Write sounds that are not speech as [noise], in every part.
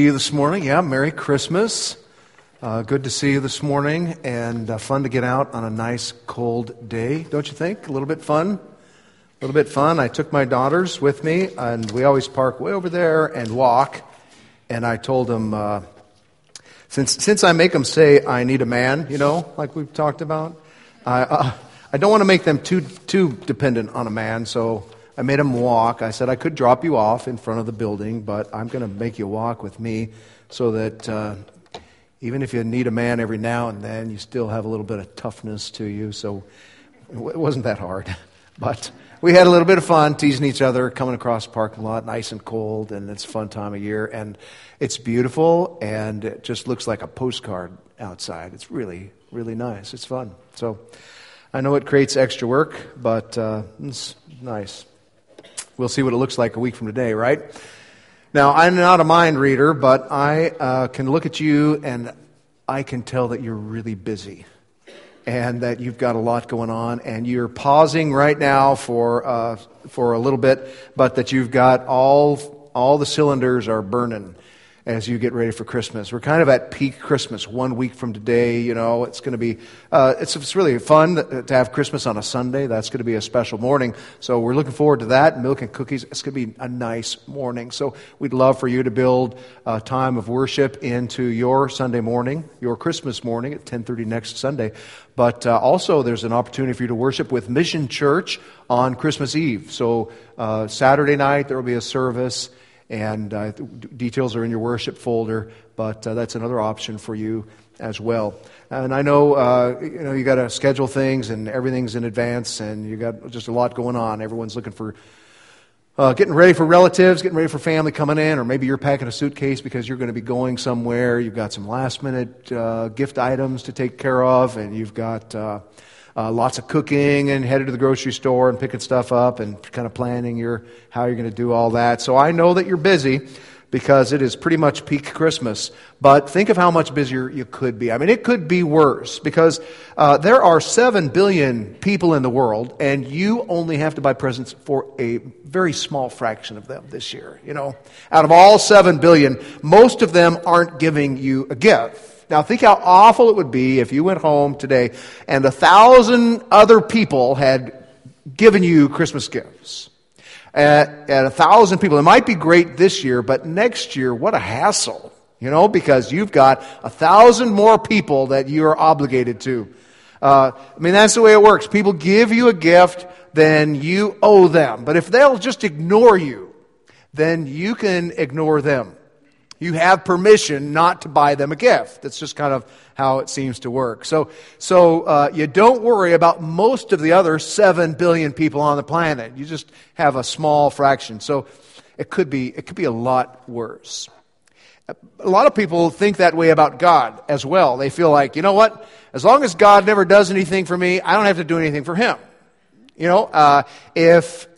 you this morning. Yeah, Merry Christmas. Uh, good to see you this morning, and uh, fun to get out on a nice cold day, don't you think? A little bit fun? A little bit fun. I took my daughters with me, and we always park way over there and walk. And I told them, uh, since, since I make them say, I need a man, you know, like we've talked about, I, uh, I don't want to make them too, too dependent on a man, so I made him walk. I said I could drop you off in front of the building, but I'm going to make you walk with me so that uh, even if you need a man every now and then, you still have a little bit of toughness to you. So it wasn't that hard. [laughs] But we had a little bit of fun teasing each other, coming across the parking lot, nice and cold, and it's a fun time of year. And it's beautiful, and it just looks like a postcard outside. It's really, really nice. It's fun. So I know it creates extra work, but uh, it's nice. We'll see what it looks like a week from today, right? Now, I'm not a mind reader, but I uh, can look at you and I can tell that you're really busy and that you've got a lot going on and you're pausing right now for, uh, for a little bit, but that you've got all, all the cylinders are burning as you get ready for Christmas. We're kind of at peak Christmas, one week from today. You know, it's going to be uh, it's, it's really fun to have Christmas on a Sunday. That's going to be a special morning. So we're looking forward to that. Milk and cookies. It's going to be a nice morning. So we'd love for you to build a time of worship into your Sunday morning, your Christmas morning at 10:30 next Sunday. But uh, also, there's an opportunity for you to worship with Mission Church on Christmas Eve. So uh, Saturday night there will be a service and uh, details are in your worship folder, but uh, that's another option for you as well. And I know, uh, you know, you got to schedule things and everything's in advance and you got just a lot going on. Everyone's looking for uh, getting ready for relatives, getting ready for family coming in, or maybe you're packing a suitcase because you're going to be going somewhere. You've got some last minute uh, gift items to take care of, and you've got uh, uh, lots of cooking and headed to the grocery store and picking stuff up and kind of planning your how you're going to do all that. So I know that you're busy because it is pretty much peak Christmas. But think of how much busier you could be. I mean, it could be worse because uh, there are seven billion people in the world, and you only have to buy presents for a very small fraction of them this year. You know, out of all seven billion, most of them aren't giving you a gift. Now, think how awful it would be if you went home today and a thousand other people had given you Christmas gifts. At, at a thousand people. It might be great this year, but next year, what a hassle. You know, because you've got a thousand more people that you're obligated to. Uh, I mean, that's the way it works. People give you a gift, then you owe them. But if they'll just ignore you, then you can ignore them you have permission not to buy them a gift. That's just kind of how it seems to work. So, so uh, you don't worry about most of the other 7 billion people on the planet. You just have a small fraction. So it could be, it could be a lot worse. A lot of people think that way about God as well. They feel like, you know what? As long as God never does anything for me, I don't have to do anything for him. You know, uh, if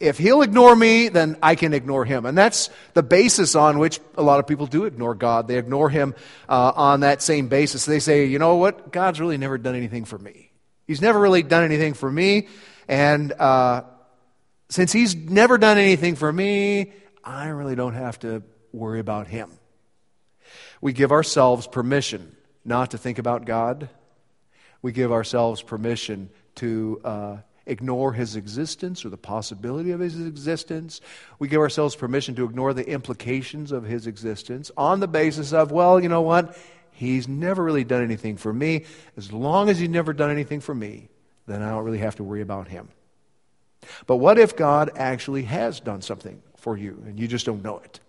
if he'll ignore me, then I can ignore him. And that's the basis on which a lot of people do ignore God. They ignore him uh, on that same basis. They say, you know what? God's really never done anything for me. He's never really done anything for me. And uh, since he's never done anything for me, I really don't have to worry about him. We give ourselves permission not to think about God. We give ourselves permission to uh, ignore his existence or the possibility of his existence. We give ourselves permission to ignore the implications of his existence on the basis of, well, you know what? He's never really done anything for me. As long as he's never done anything for me, then I don't really have to worry about him. But what if God actually has done something for you and you just don't know it?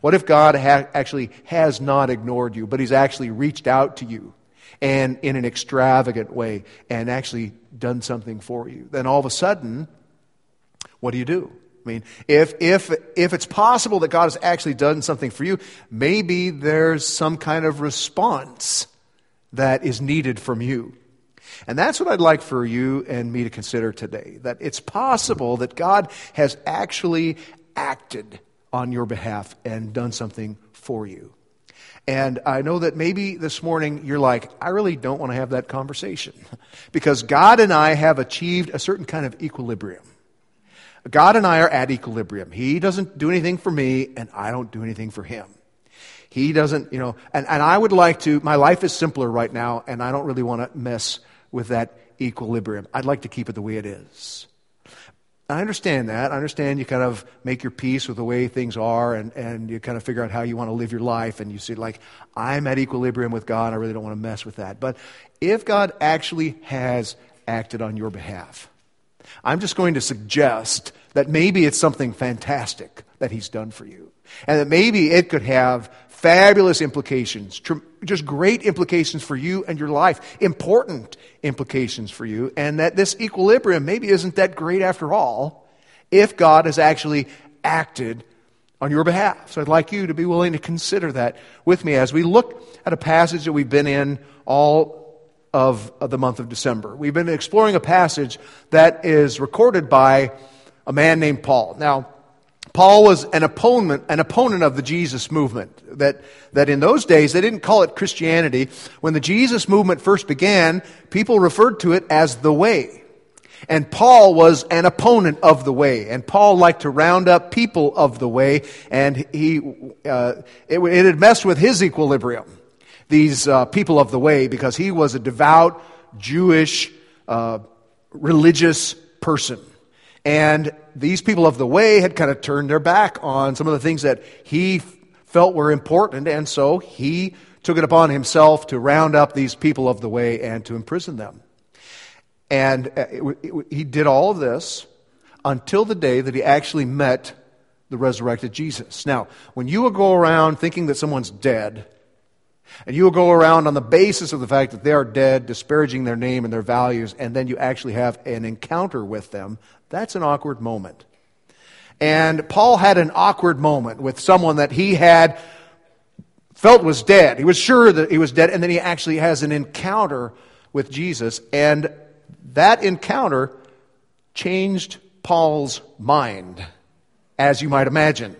What if God ha- actually has not ignored you, but he's actually reached out to you and in an extravagant way and actually done something for you. Then all of a sudden, what do you do? I mean, if, if, if it's possible that God has actually done something for you, maybe there's some kind of response that is needed from you. And that's what I'd like for you and me to consider today. That it's possible that God has actually acted on your behalf and done something for you. And I know that maybe this morning you're like, I really don't want to have that conversation [laughs] because God and I have achieved a certain kind of equilibrium. God and I are at equilibrium. He doesn't do anything for me, and I don't do anything for him. He doesn't, you know, and, and I would like to, my life is simpler right now, and I don't really want to mess with that equilibrium. I'd like to keep it the way it is. I understand that. I understand you kind of make your peace with the way things are and, and you kind of figure out how you want to live your life and you see, like, I'm at equilibrium with God. I really don't want to mess with that. But if God actually has acted on your behalf, I'm just going to suggest that maybe it's something fantastic that He's done for you. And that maybe it could have fabulous implications, just great implications for you and your life, important implications for you, and that this equilibrium maybe isn't that great after all if God has actually acted on your behalf. So I'd like you to be willing to consider that with me as we look at a passage that we've been in all of, of the month of December. We've been exploring a passage that is recorded by a man named Paul. Now, Paul was an opponent, an opponent of the Jesus movement. That, that in those days, they didn't call it Christianity. When the Jesus movement first began, people referred to it as the way. And Paul was an opponent of the way. And Paul liked to round up people of the way, and he, uh, it, it, had messed with his equilibrium, these uh, people of the way, because he was a devout, Jewish, uh, religious person. And these people of the way had kind of turned their back on some of the things that he felt were important, and so he took it upon himself to round up these people of the way and to imprison them. And uh, it, it, he did all of this until the day that he actually met the resurrected Jesus. Now, when you go around thinking that someone's dead, and you will go around on the basis of the fact that they are dead, disparaging their name and their values, and then you actually have an encounter with them, that's an awkward moment. And Paul had an awkward moment with someone that he had felt was dead. He was sure that he was dead, and then he actually has an encounter with Jesus, and that encounter changed Paul's mind, as you might imagine.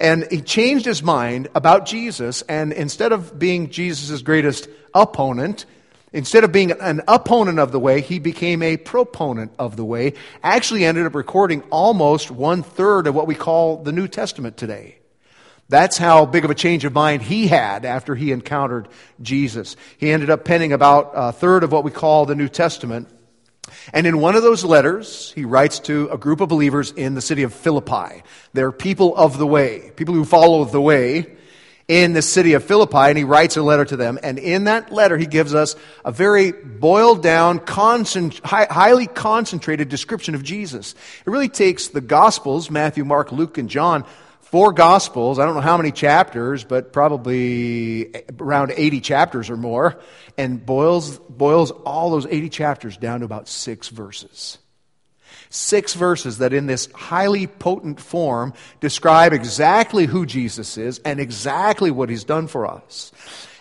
And he changed his mind about Jesus, and instead of being Jesus' greatest opponent, Instead of being an opponent of the way, he became a proponent of the way. Actually, ended up recording almost one third of what we call the New Testament today. That's how big of a change of mind he had after he encountered Jesus. He ended up penning about a third of what we call the New Testament. And in one of those letters, he writes to a group of believers in the city of Philippi. They're people of the way, people who follow the way in the city of Philippi, and he writes a letter to them. And in that letter, he gives us a very boiled down, concent- highly concentrated description of Jesus. It really takes the Gospels Matthew, Mark, Luke, and John four Gospels, I don't know how many chapters, but probably around 80 chapters or more, and boils, boils all those 80 chapters down to about six verses. Six verses that, in this highly potent form, describe exactly who Jesus is and exactly what he's done for us.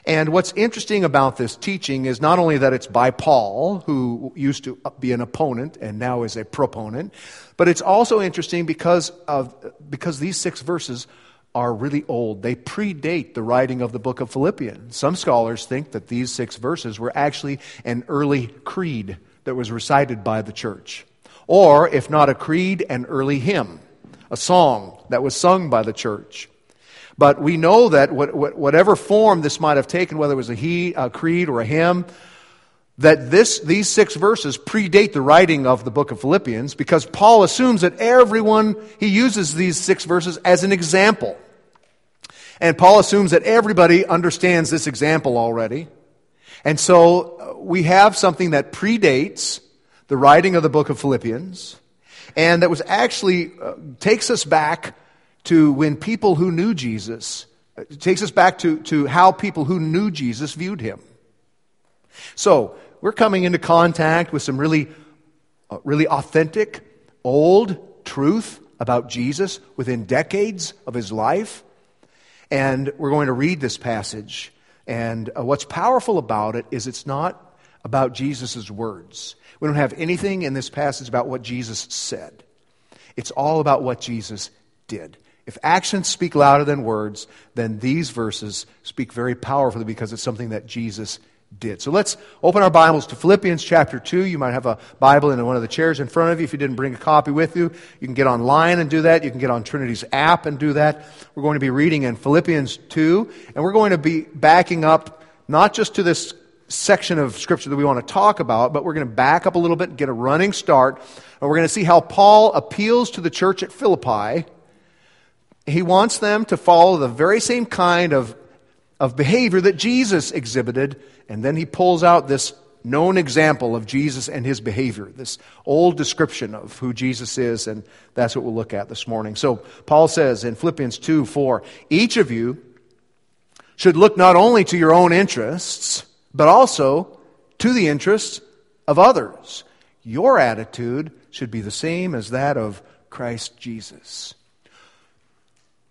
And what's interesting about this teaching is not only that it's by Paul, who used to be an opponent and now is a proponent, but it's also interesting because, of, because these six verses are really old. They predate the writing of the book of Philippians. Some scholars think that these six verses were actually an early creed that was recited by the church or if not a creed, an early hymn, a song that was sung by the church. But we know that whatever form this might have taken, whether it was a, he, a creed or a hymn, that this, these six verses predate the writing of the book of Philippians because Paul assumes that everyone, he uses these six verses as an example. And Paul assumes that everybody understands this example already. And so uh, we have something that predates the writing of the book of Philippians, and that was actually uh, takes us back to when people who knew Jesus, uh, takes us back to, to how people who knew Jesus viewed him. So, we're coming into contact with some really, uh, really authentic, old truth about Jesus within decades of his life. And we're going to read this passage. And uh, what's powerful about it is it's not about Jesus' words. We don't have anything in this passage about what Jesus said. It's all about what Jesus did. If actions speak louder than words, then these verses speak very powerfully because it's something that Jesus did. So let's open our Bibles to Philippians chapter 2. You might have a Bible in one of the chairs in front of you. If you didn't bring a copy with you, you can get online and do that. You can get on Trinity's app and do that. We're going to be reading in Philippians 2, and we're going to be backing up not just to this section of Scripture that we want to talk about, but we're going to back up a little bit, and get a running start, and we're going to see how Paul appeals to the church at Philippi. He wants them to follow the very same kind of, of behavior that Jesus exhibited, and then he pulls out this known example of Jesus and his behavior, this old description of who Jesus is, and that's what we'll look at this morning. So, Paul says in Philippians 2 4, each of you should look not only to your own interests, but also to the interests of others. Your attitude should be the same as that of Christ Jesus,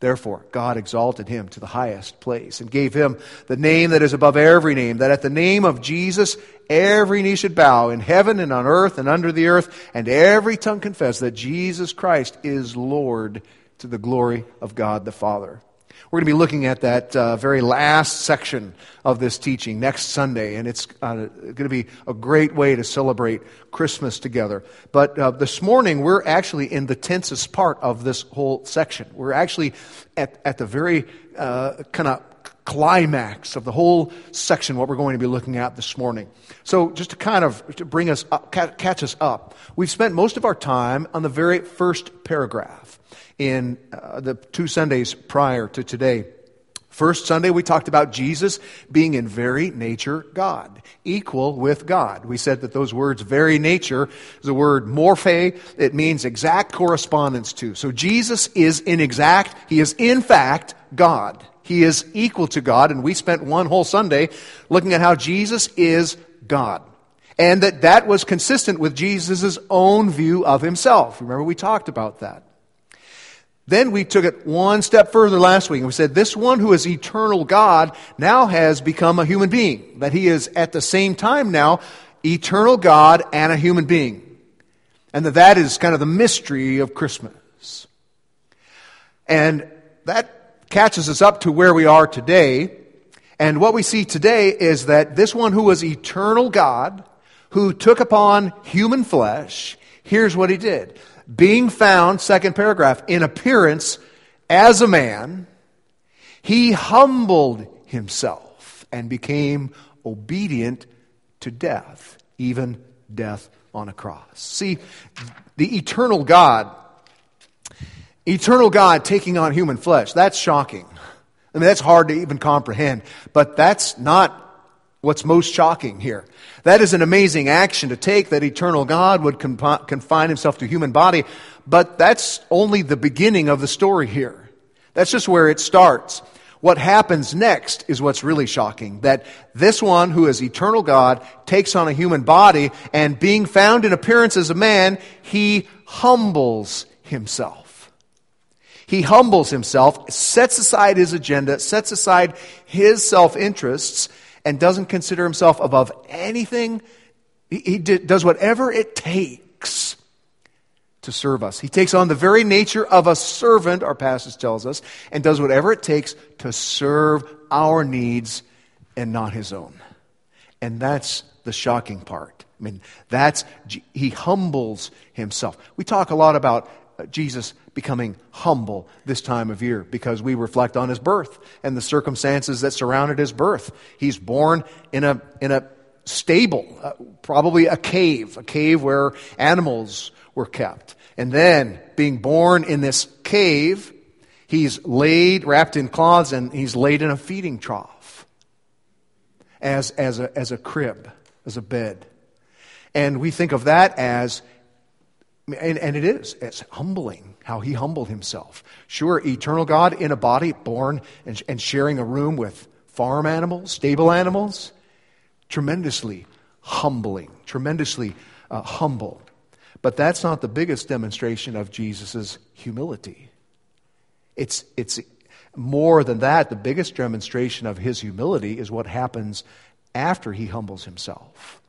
Therefore, God exalted him to the highest place and gave him the name that is above every name, that at the name of Jesus every knee should bow in heaven and on earth and under the earth, and every tongue confess that Jesus Christ is Lord to the glory of God the Father. We're going to be looking at that uh, very last section of this teaching next Sunday, and it's uh, going to be a great way to celebrate Christmas together. But uh, this morning, we're actually in the tensest part of this whole section. We're actually at, at the very uh, kind of climax of the whole section, what we're going to be looking at this morning. So, just to kind of to bring us up, catch us up, we've spent most of our time on the very first paragraph in uh, the two Sundays prior to today. First Sunday, we talked about Jesus being in very nature God, equal with God. We said that those words, very nature, is the word morphe. It means exact correspondence to. So Jesus is in exact, he is in fact God. He is equal to God, and we spent one whole Sunday looking at how Jesus is God. And that that was consistent with Jesus' own view of himself. Remember, we talked about that. Then we took it one step further last week and we said this one who is eternal God now has become a human being. That he is at the same time now eternal God and a human being. And that that is kind of the mystery of Christmas. And that catches us up to where we are today. And what we see today is that this one who was eternal God, who took upon human flesh, here's what he did being found, second paragraph, in appearance as a man, he humbled himself and became obedient to death, even death on a cross. See, the eternal God, eternal God taking on human flesh, that's shocking. I mean, that's hard to even comprehend, but that's not what's most shocking here. That is an amazing action to take that eternal God would confine himself to human body, but that's only the beginning of the story here. That's just where it starts. What happens next is what's really shocking. That this one who is eternal God takes on a human body and being found in appearance as a man, he humbles himself. He humbles himself, sets aside his agenda, sets aside his self interests, and doesn't consider himself above anything. He, does whatever it takes to serve us. He takes on the very nature of a servant, our passage tells us, and does whatever it takes to serve our needs and not his own. And that's the shocking part. I mean, that's, he humbles himself. We talk a lot about uh, Jesus becoming humble this time of year because we reflect on his birth and the circumstances that surrounded his birth. He's born in a, in a stable, uh, probably a cave, a cave where animals were kept. And then, being born in this cave, he's laid, wrapped in cloths, and he's laid in a feeding trough as, as, a, as a crib, as a bed. And we think of that as, and, and it is, it's humbling how he humbled himself. Sure, eternal God in a body, born and, and sharing a room with farm animals, stable animals, tremendously humbling, tremendously uh, humble. But that's not the biggest demonstration of Jesus' humility. It's, it's more than that. The biggest demonstration of his humility is what happens after he humbles himself.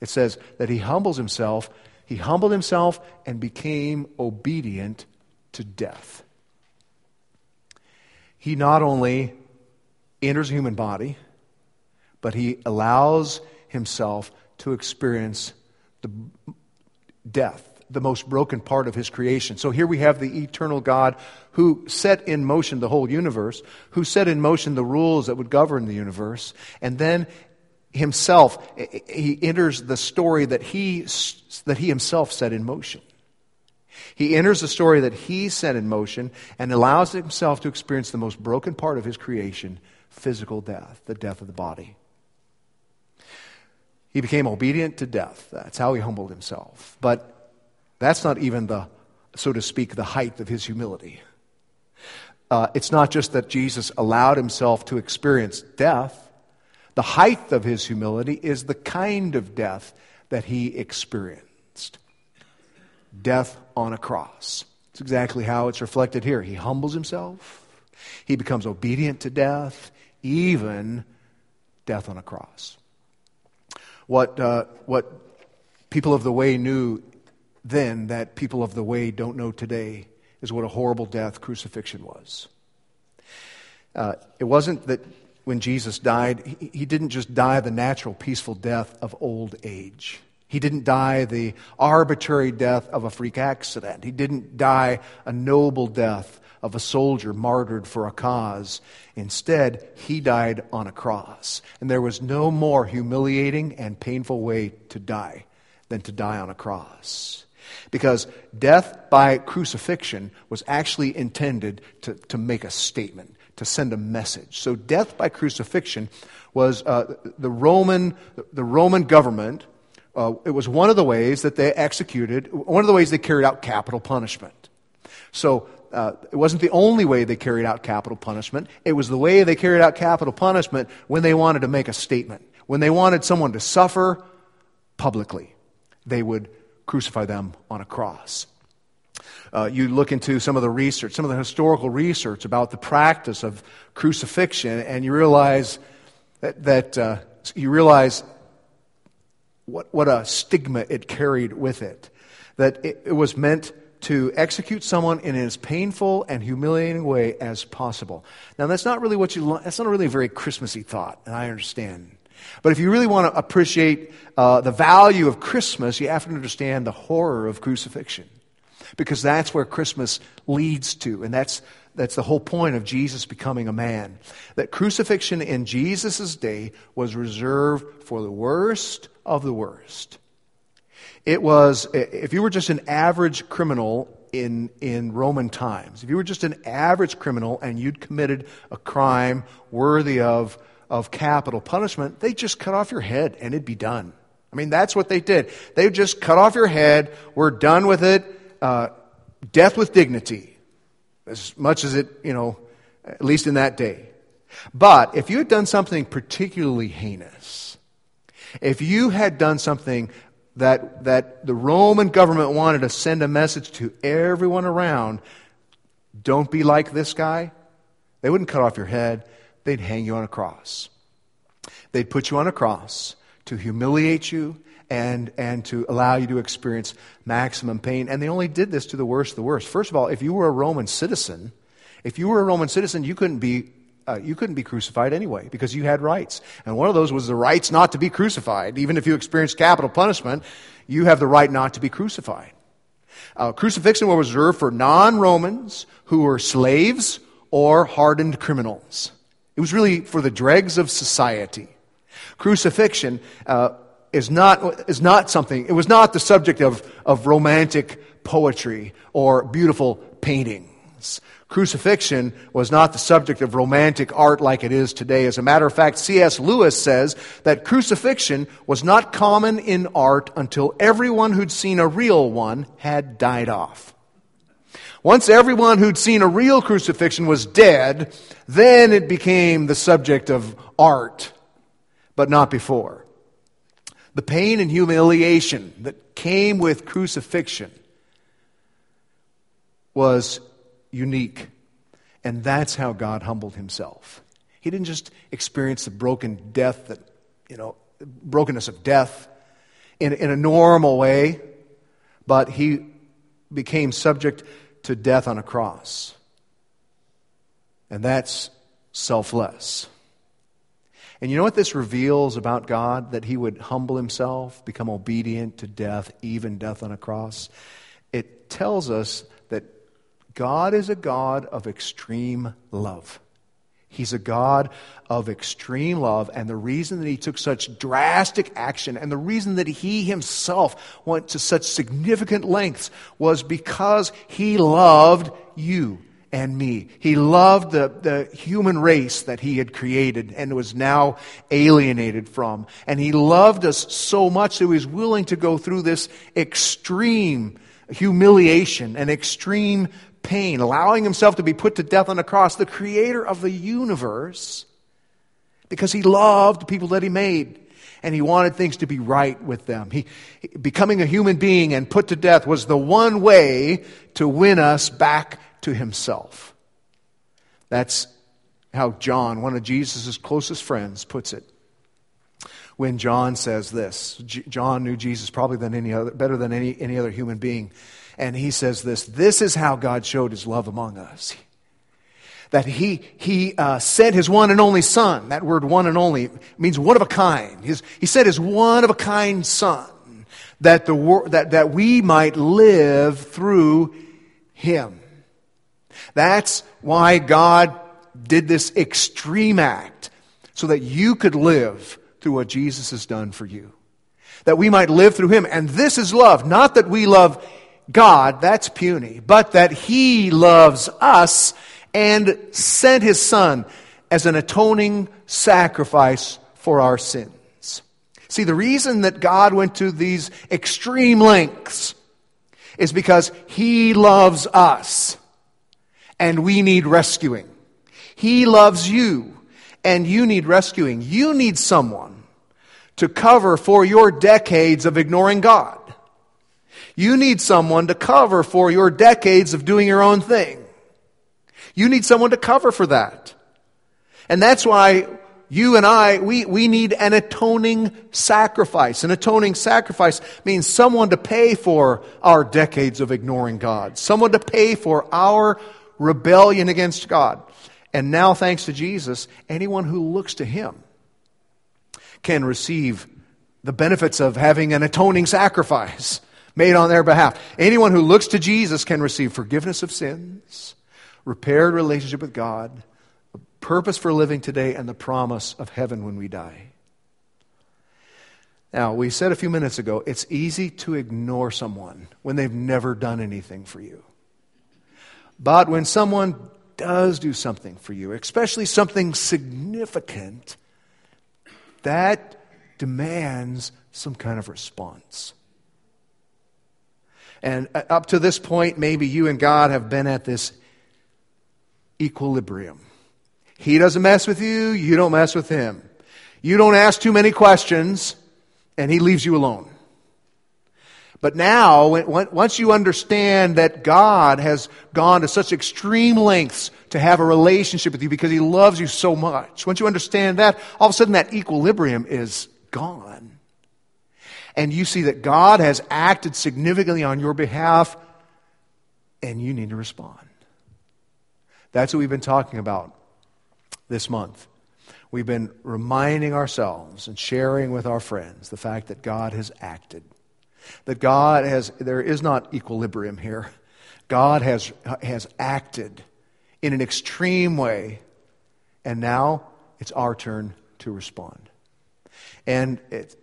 It says that he humbles himself, he humbled himself and became obedient to death. He not only enters a human body, but he allows himself to experience the death, the most broken part of his creation. So here we have the eternal God who set in motion the whole universe, who set in motion the rules that would govern the universe, and then himself, he enters the story that he, that he himself set in motion. He enters the story that he set in motion and allows himself to experience the most broken part of his creation physical death, the death of the body. He became obedient to death. That's how he humbled himself. But that's not even the, so to speak, the height of his humility. Uh, it's not just that Jesus allowed himself to experience death. The height of his humility is the kind of death that he experienced death on a cross. It's exactly how it's reflected here. He humbles himself, he becomes obedient to death, even death on a cross. What, uh, what people of the way knew then that people of the way don't know today is what a horrible death crucifixion was. Uh, it wasn't that when Jesus died, he, didn't just die the natural, peaceful death of old age. He didn't die the arbitrary death of a freak accident. He didn't die a noble death of a soldier martyred for a cause. Instead, he died on a cross. And there was no more humiliating and painful way to die than to die on a cross. Because death by crucifixion was actually intended to, to make a statement, to send a message. So death by crucifixion was uh, the, Roman, the Roman government, uh, it was one of the ways that they executed, one of the ways they carried out capital punishment. So uh, it wasn't the only way they carried out capital punishment. It was the way they carried out capital punishment when they wanted to make a statement. When they wanted someone to suffer publicly, they would crucify them on a cross. Uh, you look into some of the research, some of the historical research about the practice of crucifixion, and you realize that, that uh, you realize what, what a stigma it carried with it. That it, it was meant to execute someone in as painful and humiliating way as possible. Now, that's not really what you. That's not really a very Christmassy thought, and I understand. But if you really want to appreciate uh, the value of Christmas, you have to understand the horror of crucifixion, because that's where Christmas leads to, and that's that's the whole point of Jesus becoming a man. That crucifixion in Jesus' day was reserved for the worst of the worst. It was, if you were just an average criminal in, in Roman times, if you were just an average criminal and you'd committed a crime worthy of, of capital punishment, they'd just cut off your head and it'd be done. I mean, that's what they did. They just cut off your head. We're done with it. Uh, death with dignity, as much as it, you know, at least in that day. But if you had done something particularly heinous, if you had done something that, that the Roman government wanted to send a message to everyone around don't be like this guy, they wouldn't cut off your head, they'd hang you on a cross. They'd put you on a cross to humiliate you and, and to allow you to experience maximum pain. And they only did this to the worst the worst. First of all, if you were a Roman citizen, if you were a Roman citizen, you couldn't be uh, you couldn't be crucified anyway because you had rights. And one of those was the rights not to be crucified. Even if you experienced capital punishment, you have the right not to be crucified. Uh, crucifixion was reserved for non Romans who were slaves or hardened criminals. It was really for the dregs of society. Crucifixion uh, is, not, is not something, it was not the subject of, of romantic poetry or beautiful paintings. Crucifixion was not the subject of romantic art like it is today. As a matter of fact, C.S. Lewis says that crucifixion was not common in art until everyone who'd seen a real one had died off. Once everyone who'd seen a real crucifixion was dead, then it became the subject of art, but not before. The pain and humiliation that came with crucifixion was unique. And that's how God humbled himself. He didn't just experience the broken death that, you know, brokenness of death in, in a normal way, but he became subject to death on a cross. And that's selfless. And you know what this reveals about God? That he would humble himself, become obedient to death, even death on a cross. It tells us that God is a God of extreme love. He's a God of extreme love, and the reason that he took such drastic action and the reason that he himself went to such significant lengths was because he loved you and me. He loved the, the human race that he had created and was now alienated from. And he loved us so much that he was willing to go through this extreme humiliation and extreme pain, allowing himself to be put to death on the cross, the creator of the universe, because he loved the people that he made and he wanted things to be right with them. He, becoming a human being and put to death was the one way to win us back to himself. That's how John, one of Jesus' closest friends, puts it. When John says this, J- John knew Jesus probably than any other, better than any, any other human being. And he says this This is how God showed his love among us. That he, he uh, sent his one and only son. That word one and only means one of a kind. His, he said his one of a kind son. That, the, that, that we might live through him. That's why God did this extreme act, so that you could live through what Jesus has done for you. That we might live through Him. And this is love. Not that we love God, that's puny, but that He loves us and sent His Son as an atoning sacrifice for our sins. See, the reason that God went to these extreme lengths is because He loves us and we need rescuing. He loves you, and you need rescuing. You need someone to cover for your decades of ignoring God. You need someone to cover for your decades of doing your own thing. You need someone to cover for that. And that's why you and I, we, we need an atoning sacrifice. An atoning sacrifice means someone to pay for our decades of ignoring God, someone to pay for our rebellion against God. And now, thanks to Jesus, anyone who looks to him can receive the benefits of having an atoning sacrifice [laughs] made on their behalf. Anyone who looks to Jesus can receive forgiveness of sins, repaired relationship with God, a purpose for living today, and the promise of heaven when we die. Now, we said a few minutes ago, it's easy to ignore someone when they've never done anything for you. But when someone does do something for you, especially something significant, that demands some kind of response. And uh, up to this point, maybe you and God have been at this equilibrium. He doesn't mess with you, you don't mess with him. You don't ask too many questions, and he leaves you alone. But now, once you understand that God has gone to such extreme lengths to have a relationship with you because He loves you so much, once you understand that, all of a sudden that equilibrium is gone. And you see that God has acted significantly on your behalf, and you need to respond. That's what we've been talking about this month. We've been reminding ourselves and sharing with our friends the fact that God has acted. That God has, there is not equilibrium here. God has, has acted in an extreme way, and now it's our turn to respond. And it,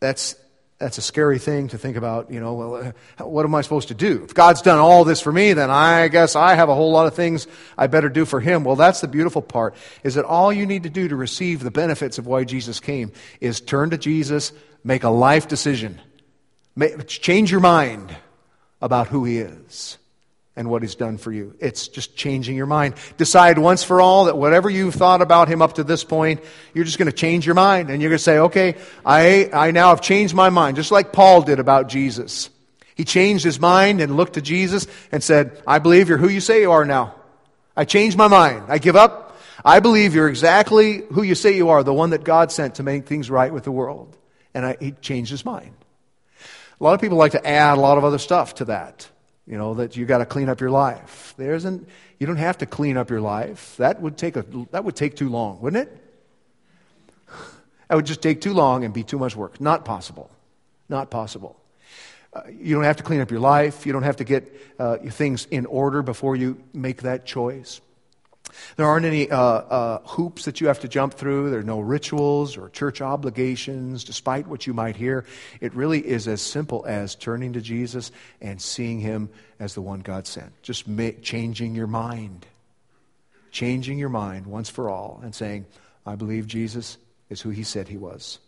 that's, that's a scary thing to think about. You know, well, uh, what am I supposed to do? If God's done all this for me, then I guess I have a whole lot of things I better do for Him. Well, that's the beautiful part, is that all you need to do to receive the benefits of why Jesus came is turn to Jesus, make a life decision Change your mind about who He is and what he's done for you. It's just changing your mind. Decide once for all that whatever you've thought about him up to this point, you're just going to change your mind and you're going to say, okay, I, I now have changed my mind, just like Paul did about Jesus. He changed his mind and looked to Jesus and said, I believe you're who you say you are now. I changed my mind. I give up. I believe you're exactly who you say you are, the one that God sent to make things right with the world. And I, he changed his mind. A lot of people like to add a lot of other stuff to that. You know, that you got to clean up your life. There isn't, you don't have to clean up your life. That would take, a, that would take too long, wouldn't it? [laughs] That would just take too long and be too much work. Not possible. Not possible. Uh, you don't have to clean up your life. You don't have to get uh, things in order before you make that choice. There aren't any uh, uh, hoops that you have to jump through. There are no rituals or church obligations, despite what you might hear. It really is as simple as turning to Jesus and seeing Him as the one God sent. Just ma- changing your mind. Changing your mind once for all and saying, I believe Jesus is who He said He was.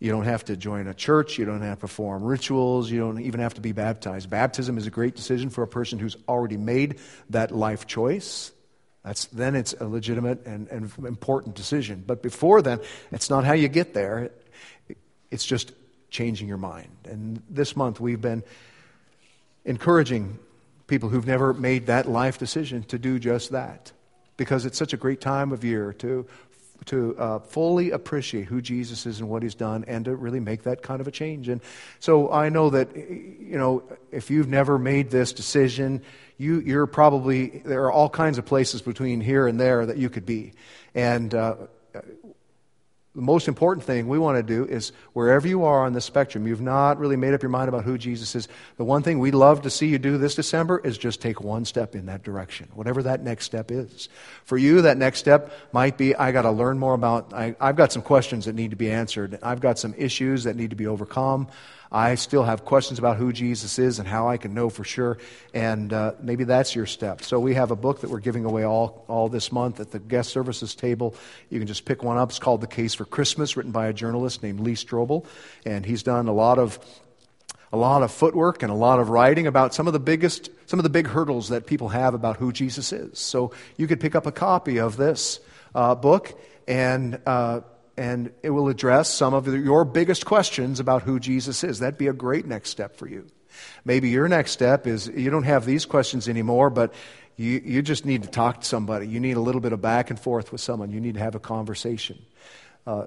You don't have to join a church. You don't have to perform rituals. You don't even have to be baptized. Baptism is a great decision for a person who's already made that life choice. That's, then it's a legitimate and, and important decision. But before then, it's not how you get there. It's just changing your mind. And this month, we've been encouraging people who've never made that life decision to do just that because it's such a great time of year to to uh, fully appreciate who Jesus is and what he's done and to really make that kind of a change. And so I know that, you know, if you've never made this decision, you, you're probably, there are all kinds of places between here and there that you could be. And uh, the most important thing we want to do is wherever you are on the spectrum, you've not really made up your mind about who Jesus is. The one thing we'd love to see you do this December is just take one step in that direction, whatever that next step is. For you, that next step might be I got to learn more about, I, I've got some questions that need to be answered. I've got some issues that need to be overcome. I still have questions about who Jesus is and how I can know for sure. And uh, maybe that's your step. So we have a book that we're giving away all, all this month at the guest services table. You can just pick one up. It's called The Case for Christmas, written by a journalist named Lee Strobel. And he's done a lot of a lot of footwork and a lot of writing about some of the biggest, some of the big hurdles that people have about who Jesus is. So you could pick up a copy of this uh, book and uh, and it will address some of your biggest questions about who Jesus is. That'd be a great next step for you. Maybe your next step is you don't have these questions anymore, but you, you just need to talk to somebody. You need a little bit of back and forth with someone. You need to have a conversation. Uh,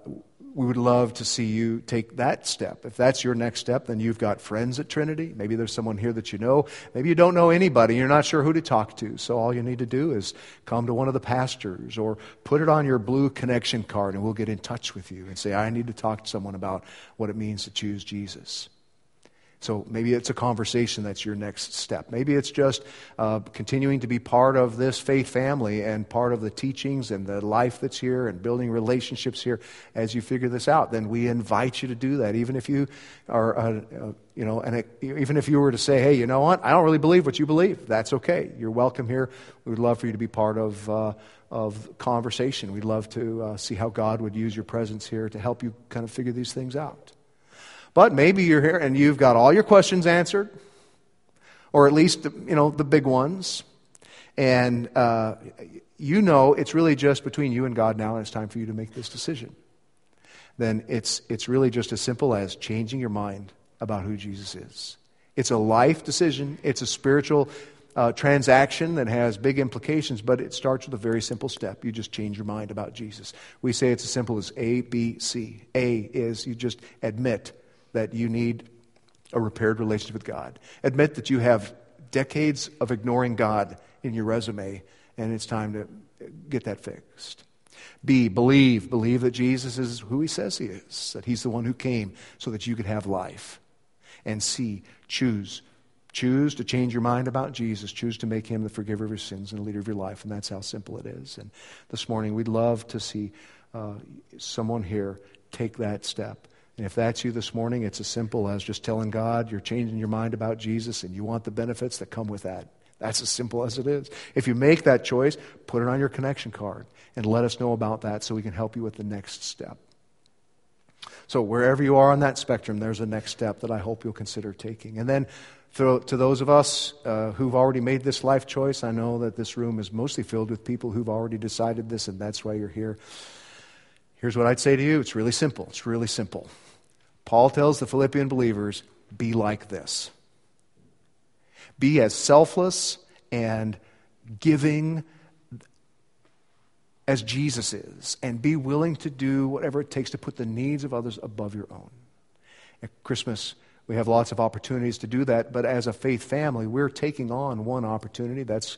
we would love to see you take that step. If that's your next step, then you've got friends at Trinity. Maybe there's someone here that you know. Maybe you don't know anybody. You're not sure who to talk to. So all you need to do is come to one of the pastors or put it on your blue connection card and we'll get in touch with you and say, I need to talk to someone about what it means to choose Jesus. So maybe it's a conversation that's your next step. Maybe it's just uh, continuing to be part of this faith family and part of the teachings and the life that's here and building relationships here as you figure this out. Then we invite you to do that, even if you are, uh, uh, you know, and it, even if you were to say, "Hey, you know what? I don't really believe what you believe." That's okay. You're welcome here. We would love for you to be part of uh, of conversation. We'd love to uh, see how God would use your presence here to help you kind of figure these things out. But maybe you're here and you've got all your questions answered, or at least you know the big ones, and uh, you know it's really just between you and God now, and it's time for you to make this decision. Then it's it's really just as simple as changing your mind about who Jesus is. It's a life decision. It's a spiritual uh, transaction that has big implications, but it starts with a very simple step. You just change your mind about Jesus. We say it's as simple as A, B, C. A is you just admit that you need a repaired relationship with God. Admit that you have decades of ignoring God in your resume, and it's time to get that fixed. B, believe. Believe that Jesus is who he says he is, that he's the one who came so that you could have life. And C, choose. Choose to change your mind about Jesus. Choose to make him the forgiver of your sins and the leader of your life. And that's how simple it is. And this morning, we'd love to see uh, someone here take that step and if that's you this morning, it's as simple as just telling God you're changing your mind about Jesus and you want the benefits that come with that. That's as simple as it is. If you make that choice, put it on your connection card and let us know about that so we can help you with the next step. So, wherever you are on that spectrum, there's a next step that I hope you'll consider taking. And then, to, those of us uh, who've already made this life choice, I know that this room is mostly filled with people who've already decided this, and that's why you're here. Here's what I'd say to you it's really simple. It's really simple. Paul tells the Philippian believers be like this be as selfless and giving as Jesus is, and be willing to do whatever it takes to put the needs of others above your own. At Christmas, we have lots of opportunities to do that, but as a faith family, we're taking on one opportunity. That's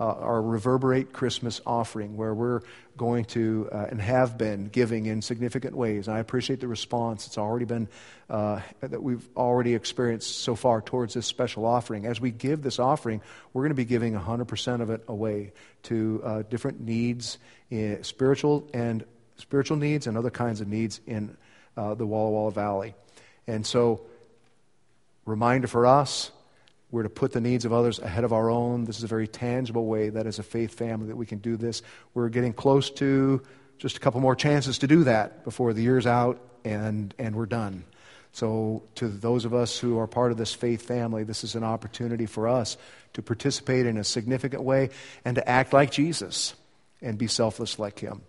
uh, our Reverberate Christmas offering, where we're going to uh, and have been giving in significant ways. And I appreciate the response it's already been uh, that we've already experienced so far towards this special offering. As we give this offering, we're going to be giving 100% of it away to uh, different needs, in spiritual and spiritual needs, and other kinds of needs in uh, the Walla Walla Valley. And so, reminder for us we're to put the needs of others ahead of our own. This is a very tangible way that as a faith family that we can do this. We're getting close to just a couple more chances to do that before the year's out and, and we're done. So, to those of us who are part of this faith family, this is an opportunity for us to participate in a significant way and to act like Jesus and be selfless like Him.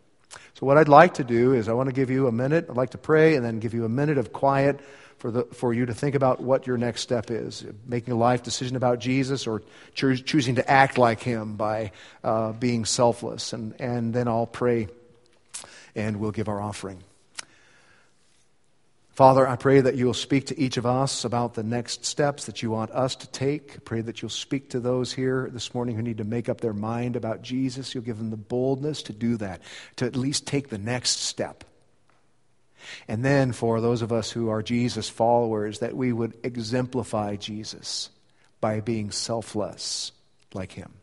So, what I'd like to do is, I want to give you a minute. I'd like to pray and then give you a minute of quiet for, the, for you to think about what your next step is making a life decision about Jesus or choo- choosing to act like Him by uh, being selfless. And, and then I'll pray and we'll give our offering. Father, I pray that you'll speak to each of us about the next steps that you want us to take. I pray that you'll speak to those here this morning who need to make up their mind about Jesus. You'll give them the boldness to do that, to at least take the next step. And then for those of us who are Jesus followers, that we would exemplify Jesus by being selfless like him.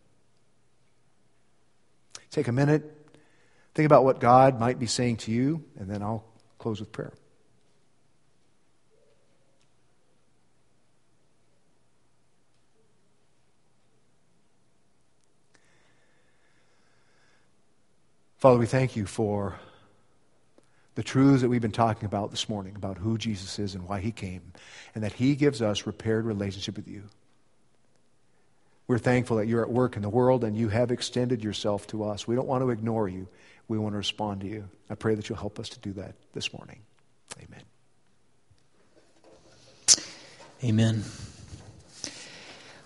Take a minute, think about what God might be saying to you, and then I'll close with prayer. Father, we thank you for the truths that we've been talking about this morning about who Jesus is and why he came, and that he gives us repaired relationship with you. We're thankful that you're at work in the world and you have extended yourself to us. We don't want to ignore you. We want to respond to you. I pray that you'll help us to do that this morning. Amen. Amen.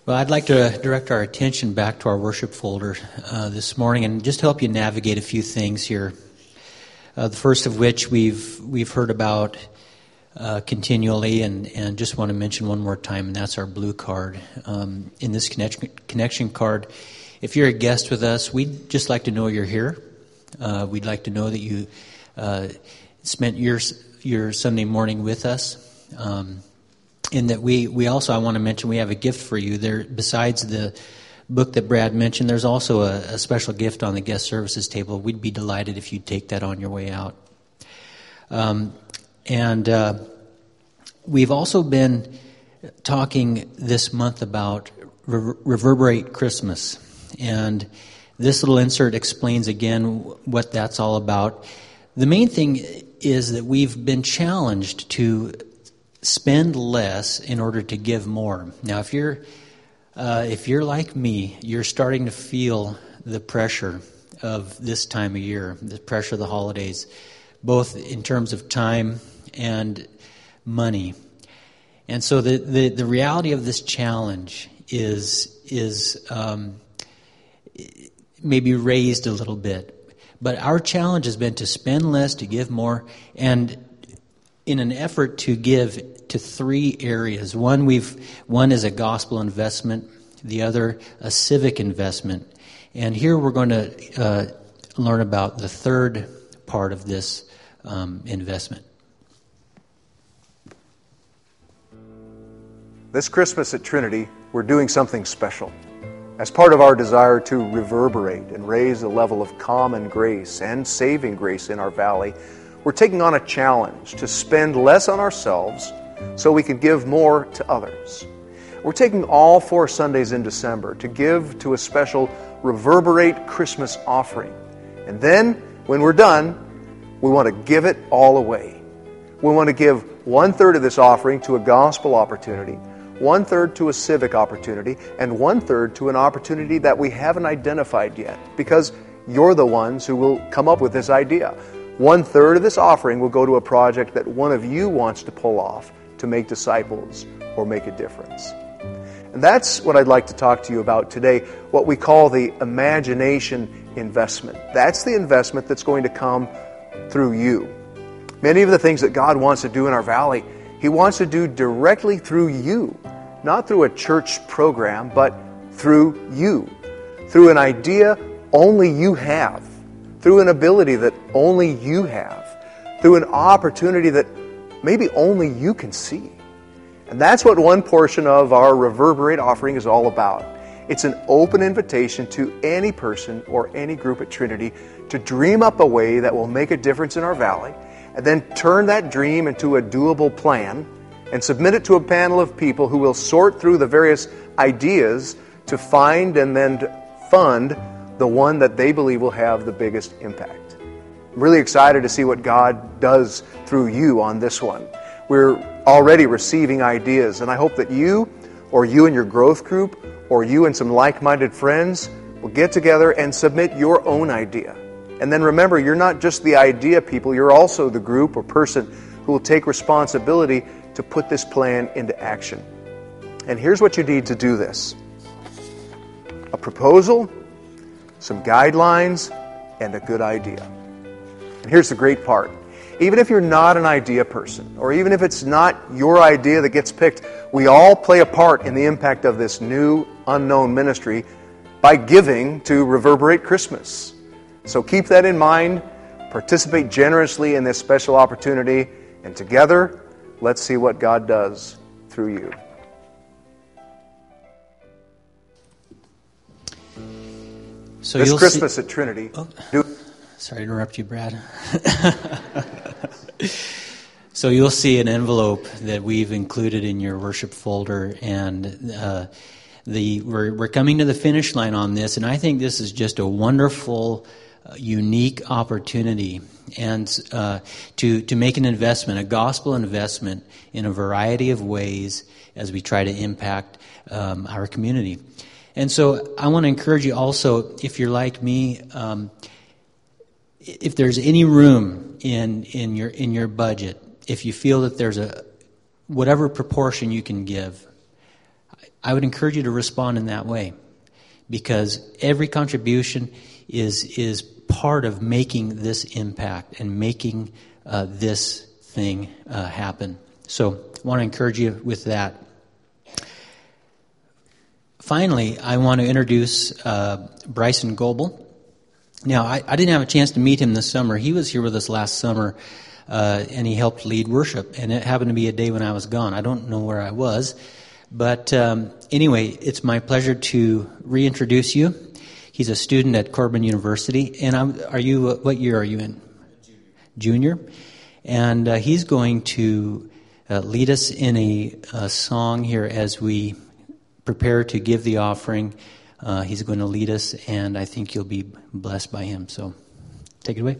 Well, I'd like to direct our attention back to our worship folder uh, this morning and just help you navigate a few things here. Uh, the first of which we've we've heard about uh, continually, and, and just want to mention one more time, and that's our blue card. Um, in this connection, connection card, if you're a guest with us, we'd just like to know you're here. Uh, we'd like to know that you uh, spent your your Sunday morning with us. Um, and that we, we also, I want to mention, we have a gift for you. There, besides the book that Brad mentioned, there's also a, a, special gift on the guest services table. We'd be delighted if you'd take that on your way out. Um, and uh, we've also been talking this month about Re- Reverberate Christmas. And this little insert explains again what that's all about. The main thing is that we've been challenged to spend less in order to give more. Now, if you're uh, if you're like me, you're starting to feel the pressure of this time of year, the pressure of the holidays, both in terms of time and money. And so the, the, the reality of this challenge is, is um, maybe raised a little bit. But our challenge has been to spend less, to give more, and in an effort to give to three areas. One we've one is a gospel investment, the other a civic investment, and here we're going to uh, learn about the third part of this um, investment. This Christmas at Trinity, we're doing something special. As part of our desire to reverberate and raise the level of common grace and saving grace in our valley, we're taking on a challenge to spend less on ourselves so we can give more to others. We're taking all four Sundays in December to give to a special Reverberate Christmas offering. And then, when we're done, we want to give it all away. We want to give one third of this offering to a gospel opportunity, one third to a civic opportunity, and one third to an opportunity that we haven't identified yet because you're the ones who will come up with this idea. One third of this offering will go to a project that one of you wants to pull off to make disciples or make a difference. And that's what I'd like to talk to you about today, what we call the imagination investment. That's the investment that's going to come through you. Many of the things that God wants to do in our valley, He wants to do directly through you, not through a church program, but through you, through an idea only you have, through an ability that only you have, through an opportunity that maybe only you can see. And that's what one portion of our Reverberate offering is all about. It's an open invitation to any person or any group at Trinity to dream up a way that will make a difference in our valley, and then turn that dream into a doable plan and submit it to a panel of people who will sort through the various ideas to find and then fund the one that they believe will have the biggest impact. I'm really excited to see what God does through you on this one. We're already receiving ideas, and I hope that you, or you and your growth group, or you and some like minded friends will get together and submit your own idea. And then remember, you're not just the idea people, you're also the group or person who will take responsibility to put this plan into action. And here's what you need to do this a proposal, some guidelines, and a good idea. And here's the great part even if you're not an idea person, or even if it's not your idea that gets picked, we all play a part in the impact of this new unknown ministry by giving to Reverberate Christmas. So keep that in mind. Participate generously in this special opportunity, and together, let's see what God does through you. So this Christmas see... at Trinity. Oh. Do... Sorry to interrupt you, Brad. [laughs] so you'll see an envelope that we've included in your worship folder, and uh, the we're, we're coming to the finish line on this, and I think this is just a wonderful, uh, unique opportunity, and uh, to to make an investment, a gospel investment, in a variety of ways as we try to impact um, our community. And so I want to encourage you also, if you're like me. Um, if there's any room in in your in your budget, if you feel that there's a whatever proportion you can give, I would encourage you to respond in that way, because every contribution is is part of making this impact and making uh, this thing uh, happen. So, I want to encourage you with that. Finally, I want to introduce uh, Bryson Goebel. Now, I, I, didn't have a chance to meet him this summer. He was here with us last summer, uh, and he helped lead worship. And it happened to be a day when I was gone. I don't know where I was. But um, anyway, it's my pleasure to reintroduce you. He's a student at Corban University. And I'm, are you, uh, what year are you in? Junior. Junior. And uh, he's going to uh, lead us in a, a song here as we prepare to give the offering. Uh, he's going to lead us, and I think you'll be blessed by him. So take it away.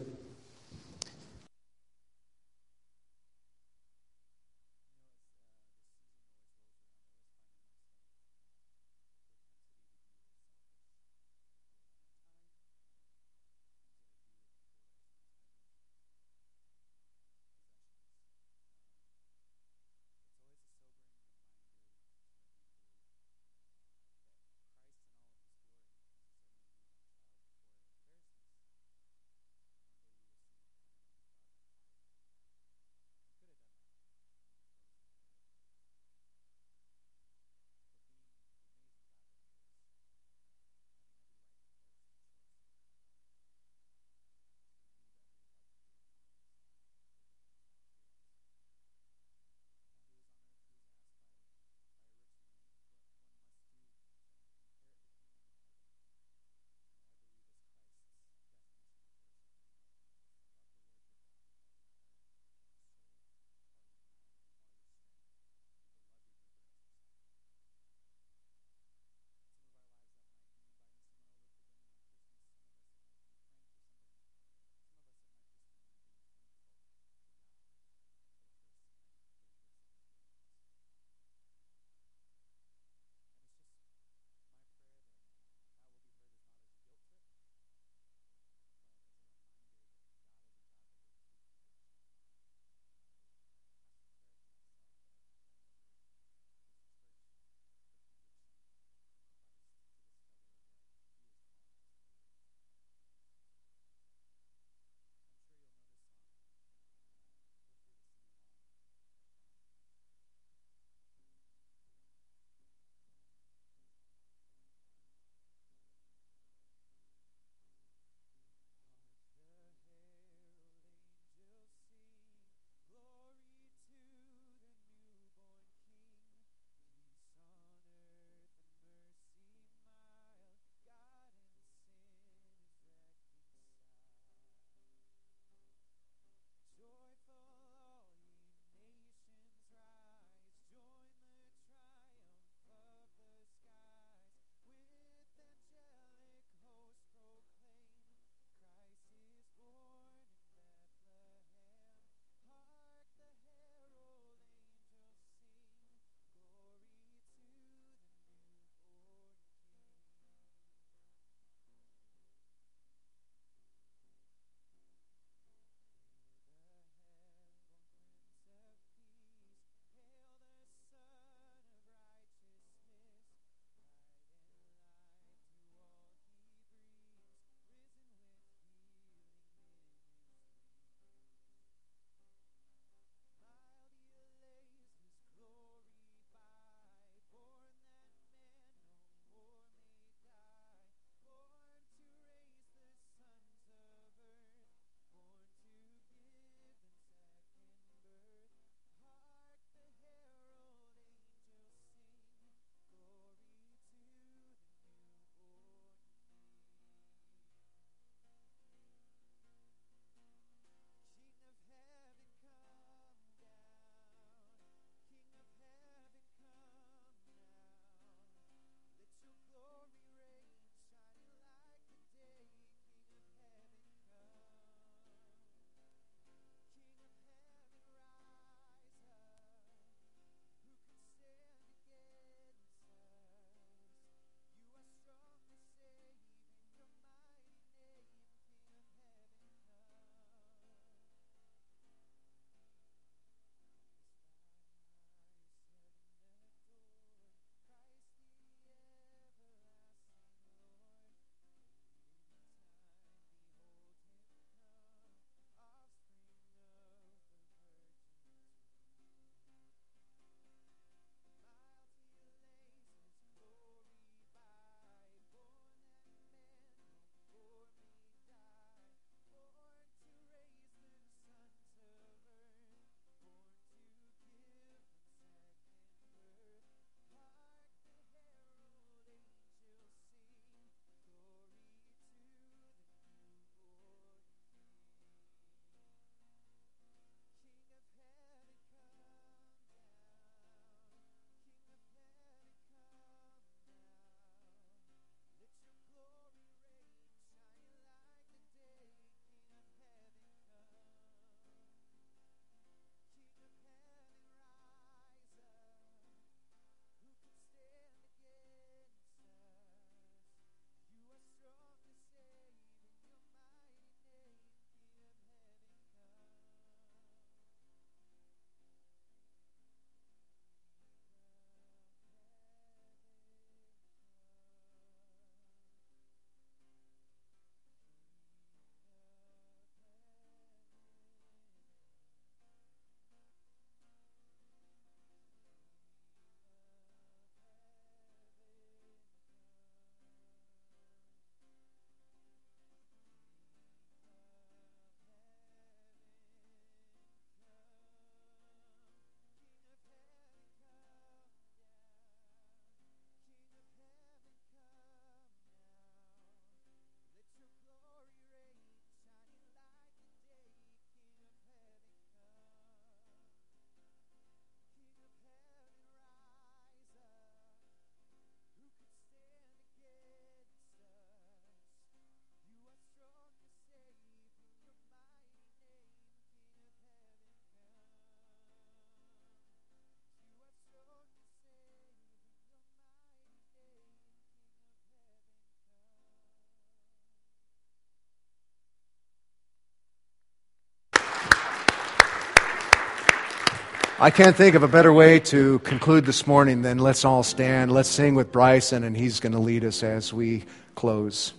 I can't think of a better way to conclude this morning than let's all stand. Let's sing with Bryson, and he's going to lead us as we close.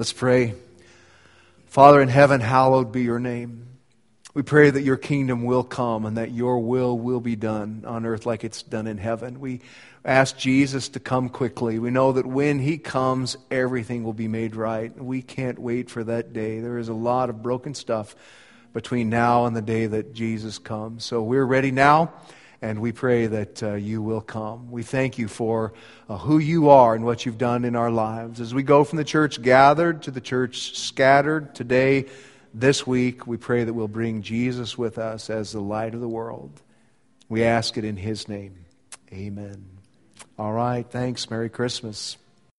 Let's pray. Father in heaven, hallowed be your name. We pray that your kingdom will come and that your will will be done on earth like it's done in heaven. We ask Jesus to come quickly. We know that when he comes, everything will be made right. We can't wait for that day. There is a lot of broken stuff between now and the day that Jesus comes. So we're ready now and we pray that uh, you will come. We thank you for uh, who you are and what you've done in our lives. As we go from the church gathered to the church scattered today, this week, we pray that we'll bring Jesus with us as the light of the world. We ask it in his name. Amen. All right. Thanks. Merry Christmas.